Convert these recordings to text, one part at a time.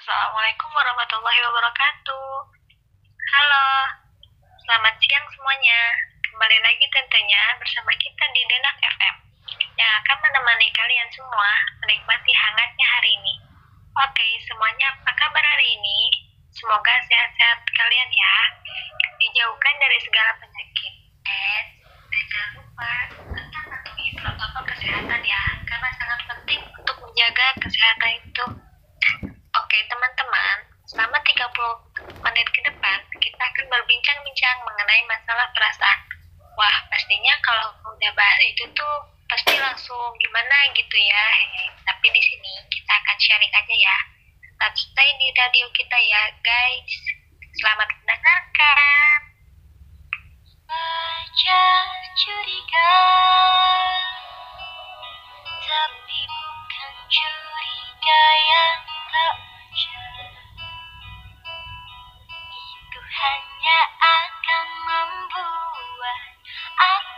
Assalamualaikum warahmatullahi wabarakatuh. Halo, selamat siang semuanya. Kembali lagi tentunya bersama kita di Denak FM yang akan menemani kalian semua menikmati hangatnya hari ini. Oke, semuanya apa kabar hari ini? Semoga sehat-sehat kalian ya. Dijauhkan dari segala penyakit. Eh, dan jangan lupa tetap patuhi protokol kesehatan ya, karena sangat penting untuk menjaga kesehatan itu. Teman-teman, selama 30 menit ke depan kita akan berbincang-bincang mengenai masalah perasaan. Wah, pastinya kalau udah bahas itu tuh pasti langsung gimana gitu ya. Tapi di sini kita akan sharing aja ya. Tetap stay di radio kita ya, guys. Selamat mendengarkan. Baca curiga, tapi bukan curiga yang tak hanya akan membuat aku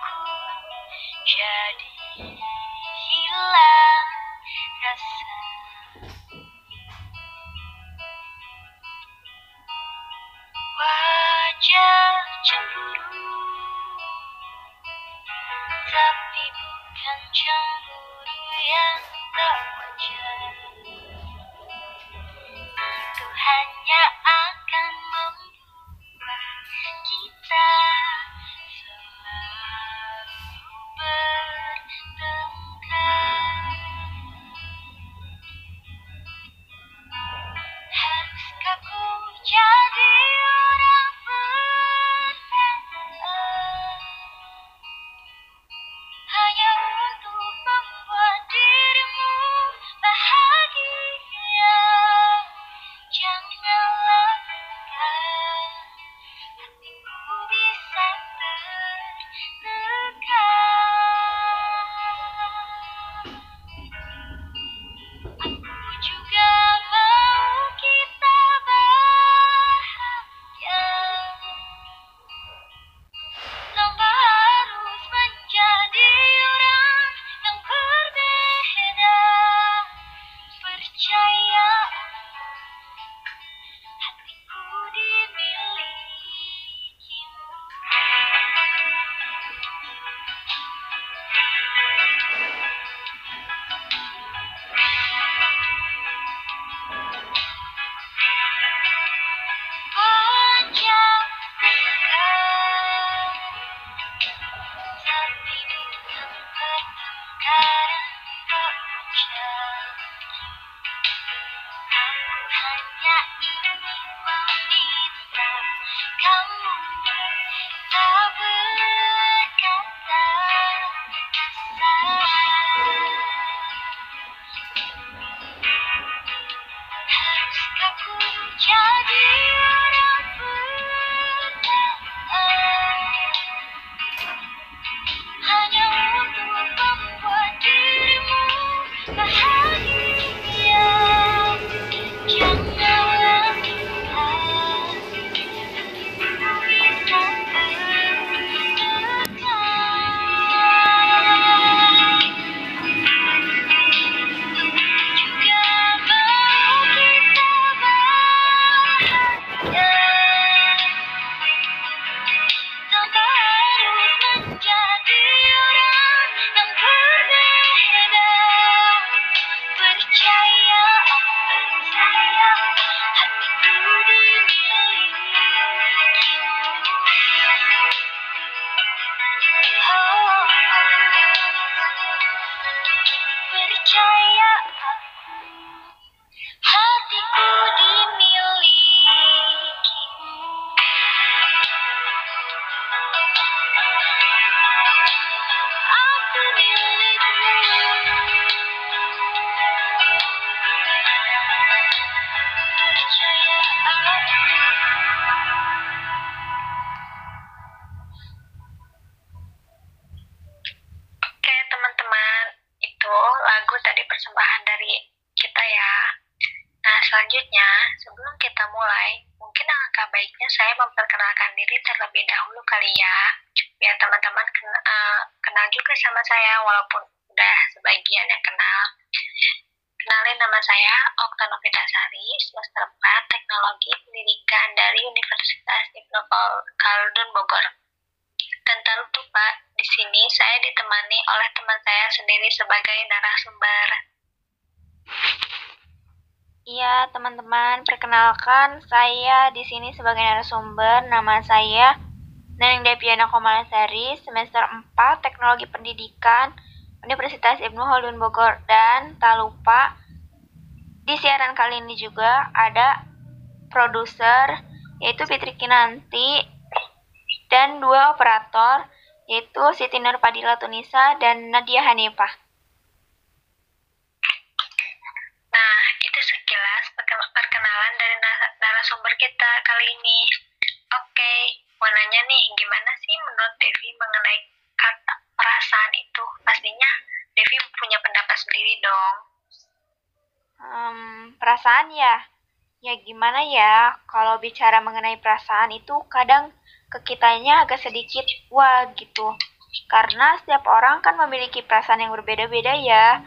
saya memperkenalkan diri terlebih dahulu kali ya. Biar teman-teman ken- eh, kenal juga sama saya, walaupun udah sebagian yang kenal. Kenalin nama saya Okta Novitasari, semester 4 Teknologi Pendidikan dari Universitas Ibnu Khaldun Bogor. Dan tak lupa, di sini saya ditemani oleh teman saya sendiri sebagai narasumber. Iya, teman-teman, perkenalkan saya di sini sebagai narasumber. Nama saya Neneng Deviana Komalasari, semester 4 Teknologi Pendidikan Universitas Ibnu Khaldun Bogor. Dan tak lupa, di siaran kali ini juga ada produser, yaitu Fitri Kinanti, dan dua operator, yaitu Siti Nur Padilla Tunisa dan Nadia Hanifah. Kali ini. Oke, mau nanya nih, gimana sih menurut Devi mengenai kata perasaan itu? Pastinya Devi punya pendapat sendiri dong. Um, perasaan ya? Ya gimana ya, kalau bicara mengenai perasaan itu kadang ke kitanya agak sedikit wah gitu. Karena setiap orang kan memiliki perasaan yang berbeda-beda ya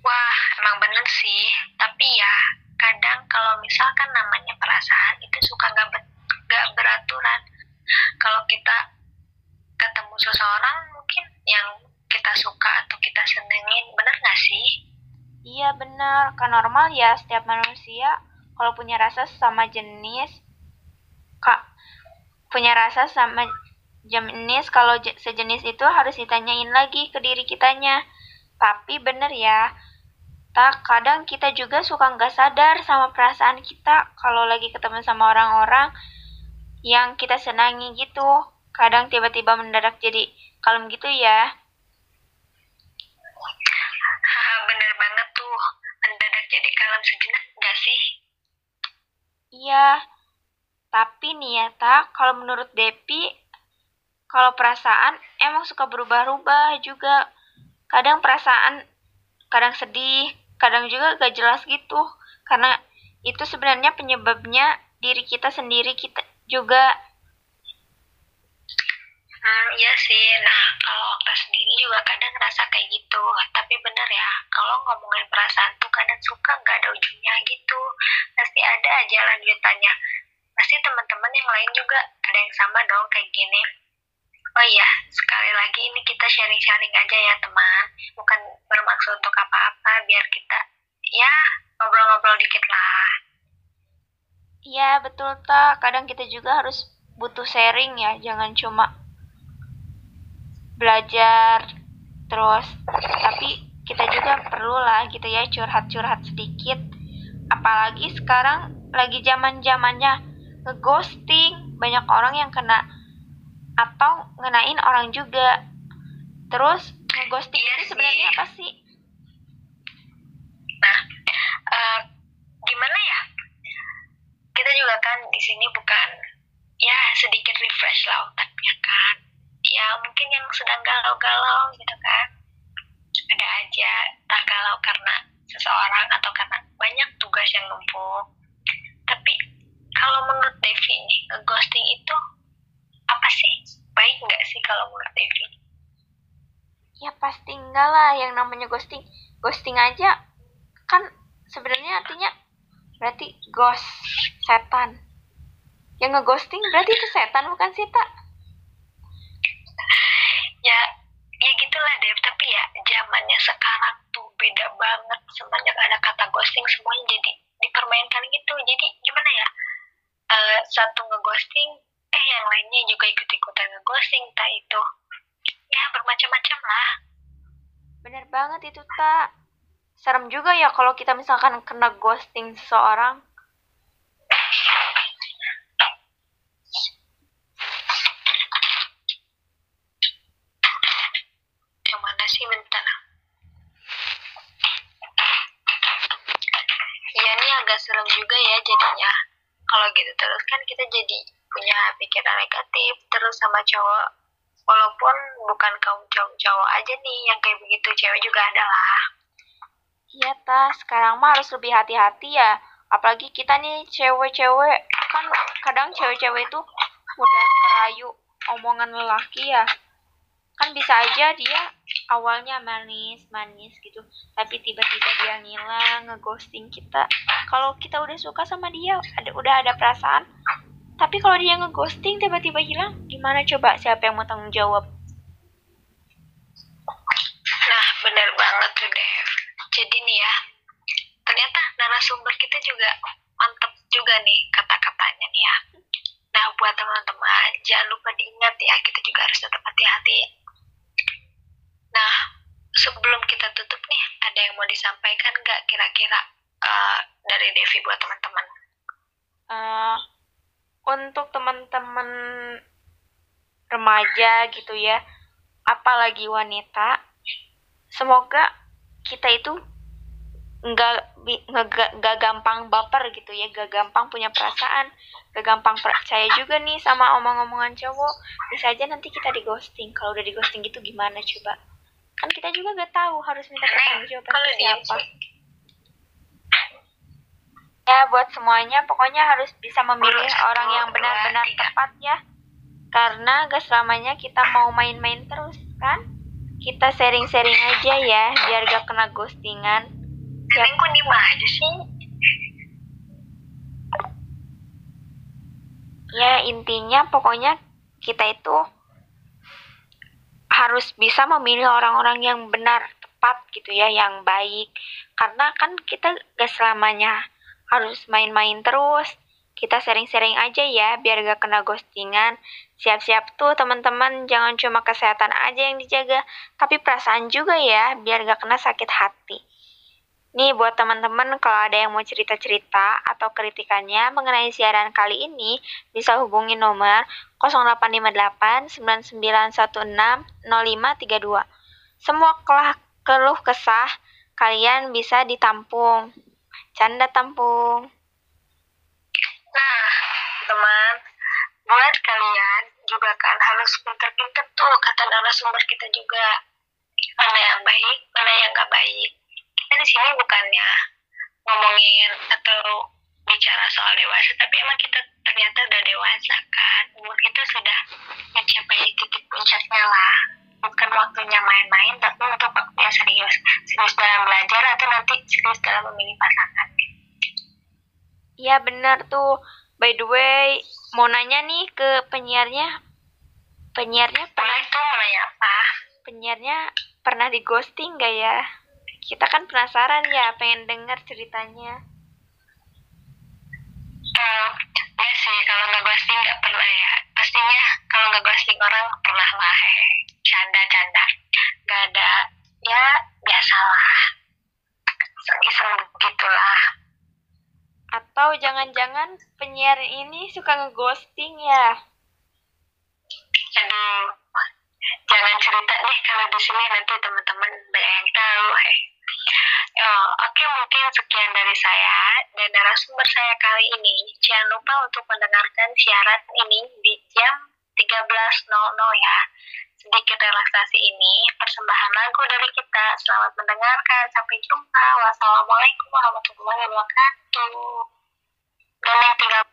Wah, emang bener sih. Tapi ya, kadang kalau misalkan namanya perasaan itu suka nggak ber, gak beraturan. Kalau kita ketemu seseorang mungkin yang kita suka atau kita senengin, bener nggak sih? Iya bener, kan normal ya setiap manusia kalau punya rasa sama jenis, kak punya rasa sama jenis kalau sejenis itu harus ditanyain lagi ke diri kitanya. Tapi bener ya, kita, kadang kita juga suka nggak sadar sama perasaan kita kalau lagi ketemu sama orang-orang yang kita senangi gitu. Kadang tiba-tiba mendadak jadi kalem gitu ya. Bener banget tuh, mendadak jadi kalem sejenak nggak sih? Iya, tapi nih ya, tak, kalau menurut Depi, kalau perasaan emang suka berubah-ubah juga. Kadang perasaan, kadang sedih, kadang juga gak jelas gitu. Karena itu sebenarnya penyebabnya diri kita sendiri kita juga. Hmm iya sih. Nah kalau kita sendiri juga kadang ngerasa kayak gitu. Tapi bener ya kalau ngomongin perasaan tuh kadang suka nggak ada ujungnya gitu. Pasti ada aja lanjutannya. Pasti teman-teman yang lain juga ada yang sama dong kayak gini Oh iya, sekali lagi ini kita sharing-sharing aja ya teman. Bukan bermaksud untuk apa-apa, biar kita ya ngobrol-ngobrol dikit lah. Iya, betul tak. Kadang kita juga harus butuh sharing ya, jangan cuma belajar terus. Tapi kita juga perlu lah gitu ya curhat-curhat sedikit. Apalagi sekarang lagi zaman-zamannya ngeghosting, banyak orang yang kena atau ngenain orang juga. Terus ngeghosting iya itu sebenarnya apa sih? Nah uh, gimana ya? Kita juga kan di sini bukan ya sedikit refresh lah otaknya kan. Ya mungkin yang sedang galau-galau gitu kan. Ada aja tak galau karena seseorang atau karena banyak tugas yang numpuk. Tapi kalau menurut Devi nih ngeghosting itu apa sih? Baik nggak sih kalau menurut Devi? Ya pasti enggak lah yang namanya ghosting. Ghosting aja kan sebenarnya artinya berarti ghost, setan. Yang ngeghosting berarti itu setan bukan sih, Tak? ya, ya gitulah Dev. Tapi ya zamannya sekarang tuh beda banget. Semenjak ada kata ghosting semuanya jadi dipermainkan gitu. Jadi gimana ya? Uh, satu ngeghosting eh yang lainnya juga ikut-ikutan ngeghosting tak itu. Ya bermacam-macam lah. Bener banget itu tak serem juga ya kalau kita misalkan kena ghosting seseorang. Iya ini agak serem juga ya jadinya kalau gitu terus kan kita jadi punya pikiran negatif terus sama cowok. Walaupun bukan kaum cowok cowok aja nih yang kayak begitu cewek juga ada lah. Iya tas. Sekarang mah harus lebih hati-hati ya. Apalagi kita nih cewek-cewek. Kan kadang cewek-cewek itu mudah kerayu omongan lelaki ya kan bisa aja dia awalnya manis manis gitu. Tapi tiba-tiba dia ngilang ngeghosting kita. Kalau kita udah suka sama dia ada udah ada perasaan. Tapi kalau dia ngeghosting tiba-tiba hilang gimana coba? Siapa yang mau tanggung jawab? Nah bener banget tuh Dev. Jadi nih ya ternyata narasumber kita juga remaja gitu ya, apalagi wanita, semoga kita itu nggak nggak gampang baper gitu ya. Gak gampang punya perasaan gak gampang percaya juga nih sama omong-omongan cowok. Bisa aja nanti kita di ghosting kalau udah di ghosting gitu gimana coba? Kan kita juga gak tahu harus minta pertanggung jawaban ke siapa. Ya buat semuanya pokoknya harus bisa memilih orang yang benar-benar tepat ya karena gak selamanya kita mau main-main terus kan? Kita sharing-sharing aja ya biar gak kena ghostingan. Siap. kok diem aja sih? Ya intinya pokoknya kita itu harus bisa memilih orang-orang yang benar tepat gitu ya yang baik. Karena kan kita gak selamanya harus main-main terus kita sering-sering aja ya biar gak kena ghostingan siap-siap tuh teman-teman jangan cuma kesehatan aja yang dijaga tapi perasaan juga ya biar gak kena sakit hati Nih buat teman-teman kalau ada yang mau cerita-cerita atau kritikannya mengenai siaran kali ini bisa hubungi nomor 0858 9916 0532. Semua kelah keluh kesah kalian bisa ditampung. Canda tampung. Nah, teman, buat kalian juga kan harus pinter-pinter tuh kata narasumber kita juga. Mana yang baik, mana yang gak baik. Kita di sini bukannya ngomongin atau bicara soal dewasa tapi emang kita ternyata udah dewasa kan. Umur kita sudah mencapai titik puncaknya lah. Bukan waktunya main-main tapi untuk waktunya serius. Serius dalam belajar atau nanti serius dalam memilih pasangan. Iya benar tuh by the way mau nanya nih ke penyiarnya. Penyiarnya pernah itu mau nanya apa? penyiarnya pernah di ghosting gak ya? Kita kan penasaran ya pengen dengar ceritanya. Uh, ya sih kalau nggak ghosting nggak pernah ya. Pastinya kalau nggak ghosting orang pernah lah canda canda nggak ada ya biasalah atau jangan-jangan penyiar ini suka ngeghosting ya aduh jangan cerita nih kalau di sini nanti teman-teman banyak yang tahu Oh, Oke, okay, mungkin sekian dari saya dan narasumber saya kali ini. Jangan lupa untuk mendengarkan siaran ini di jam 13.00 ya. Sedikit relaksasi ini, persembahan lagu dari kita. Selamat mendengarkan. Sampai jumpa. Wassalamualaikum warahmatullahi wabarakatuh. Dan yang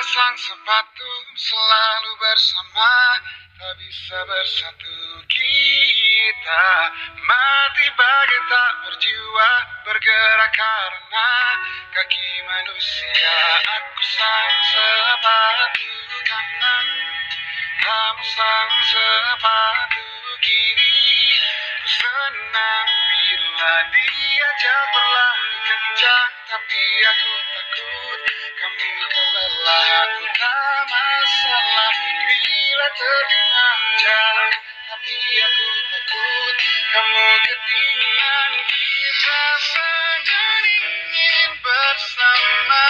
Sepasang sepatu selalu bersama. Tak bisa bersatu kita. Mati bagai tak berjiwa Bergerak karena kaki manusia. Aku sang sepatu kanan Kamu sang sepatu kiri. Ku senang bila diajak berlari kencang Tapi aku takut Tak masalah bila terkenal Tapi aku takut kamu kedinginan Kita saja ingin bersama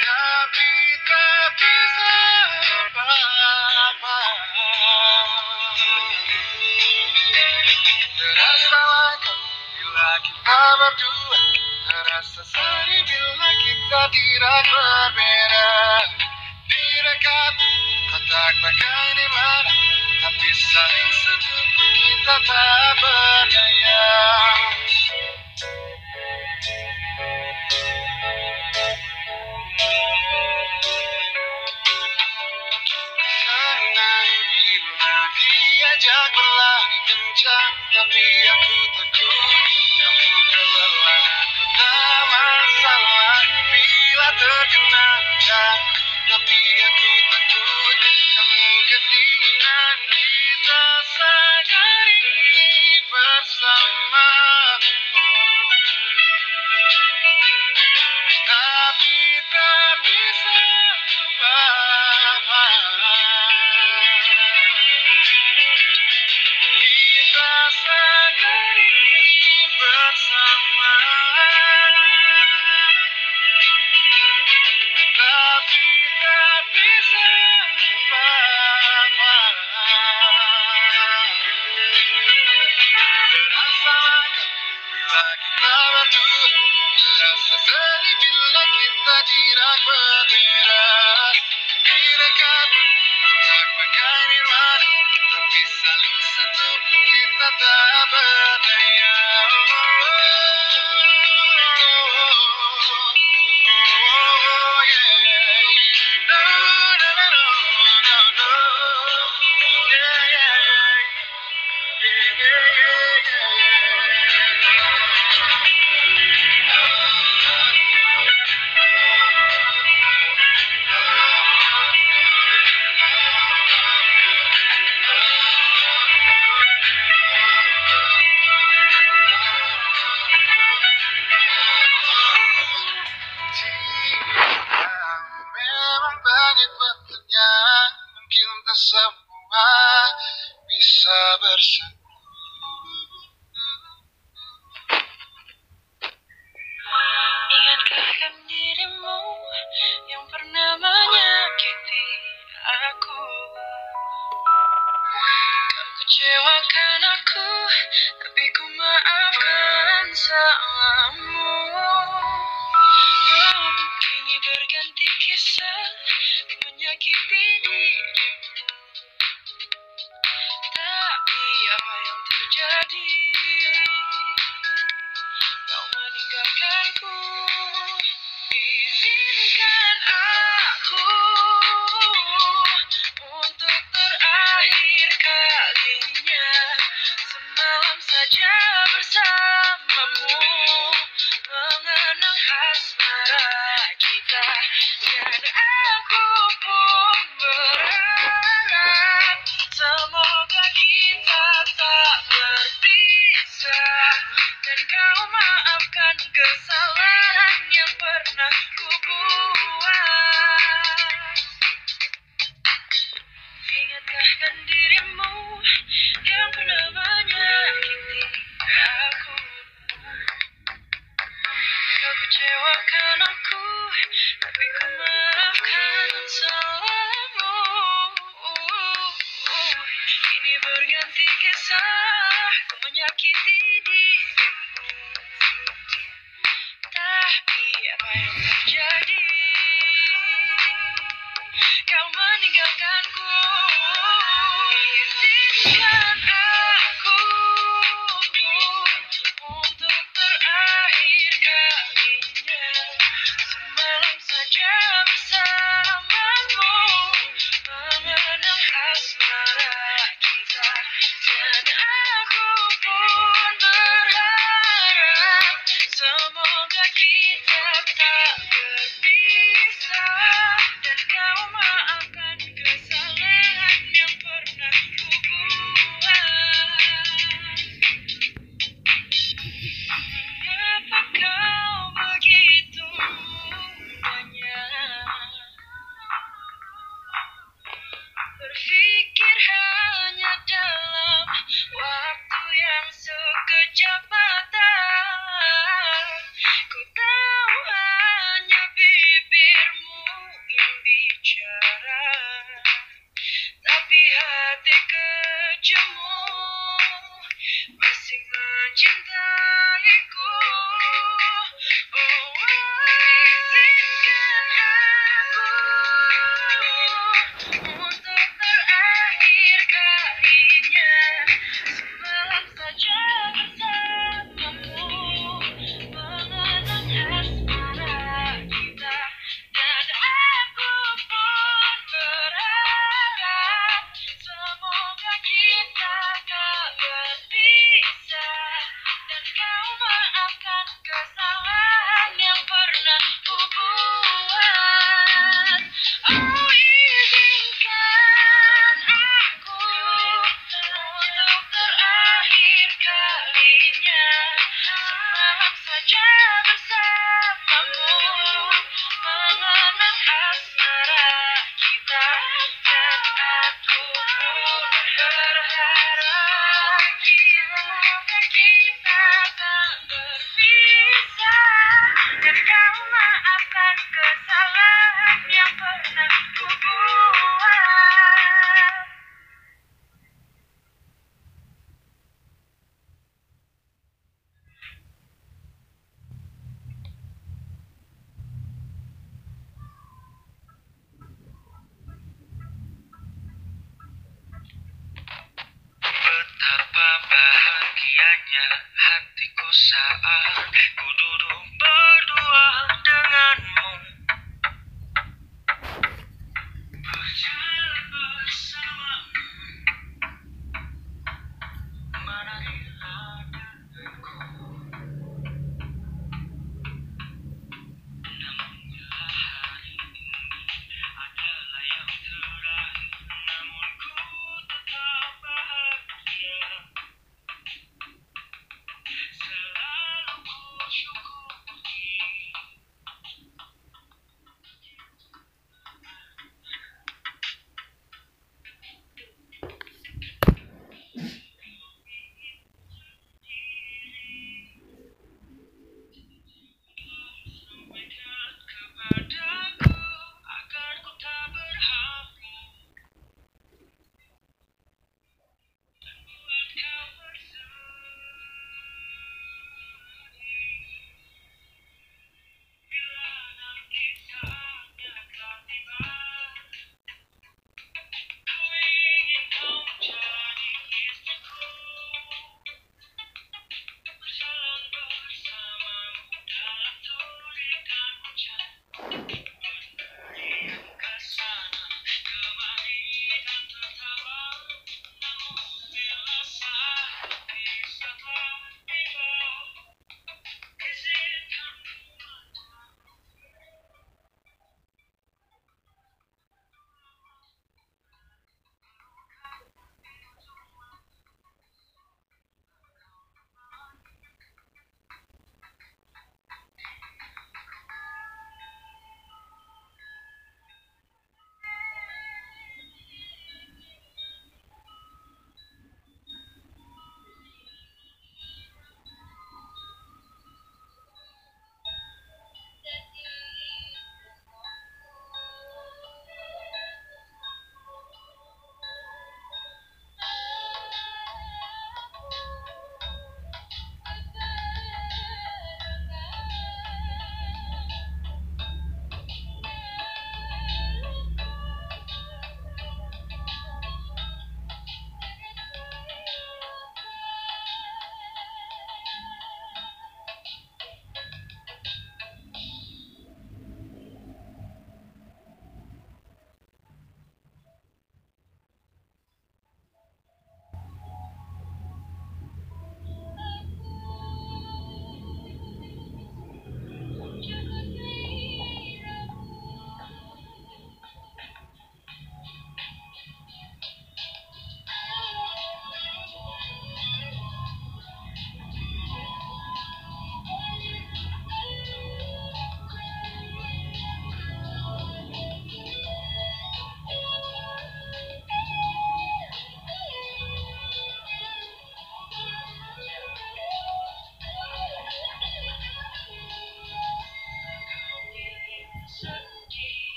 Tapi tak bisa apa-apa Terasa lagi bila kita berdua Sesali bila kita tidak berbeda Di dekat kotak bagai di mana Tapi saling seduh kita tak berdaya. Senang bila diajak berlari kencang. kisah menyakiti dirimu, tapi apa yang terjadi? Kau meninggalkanku. Izinkan aku 채워그 않고 hatiku saat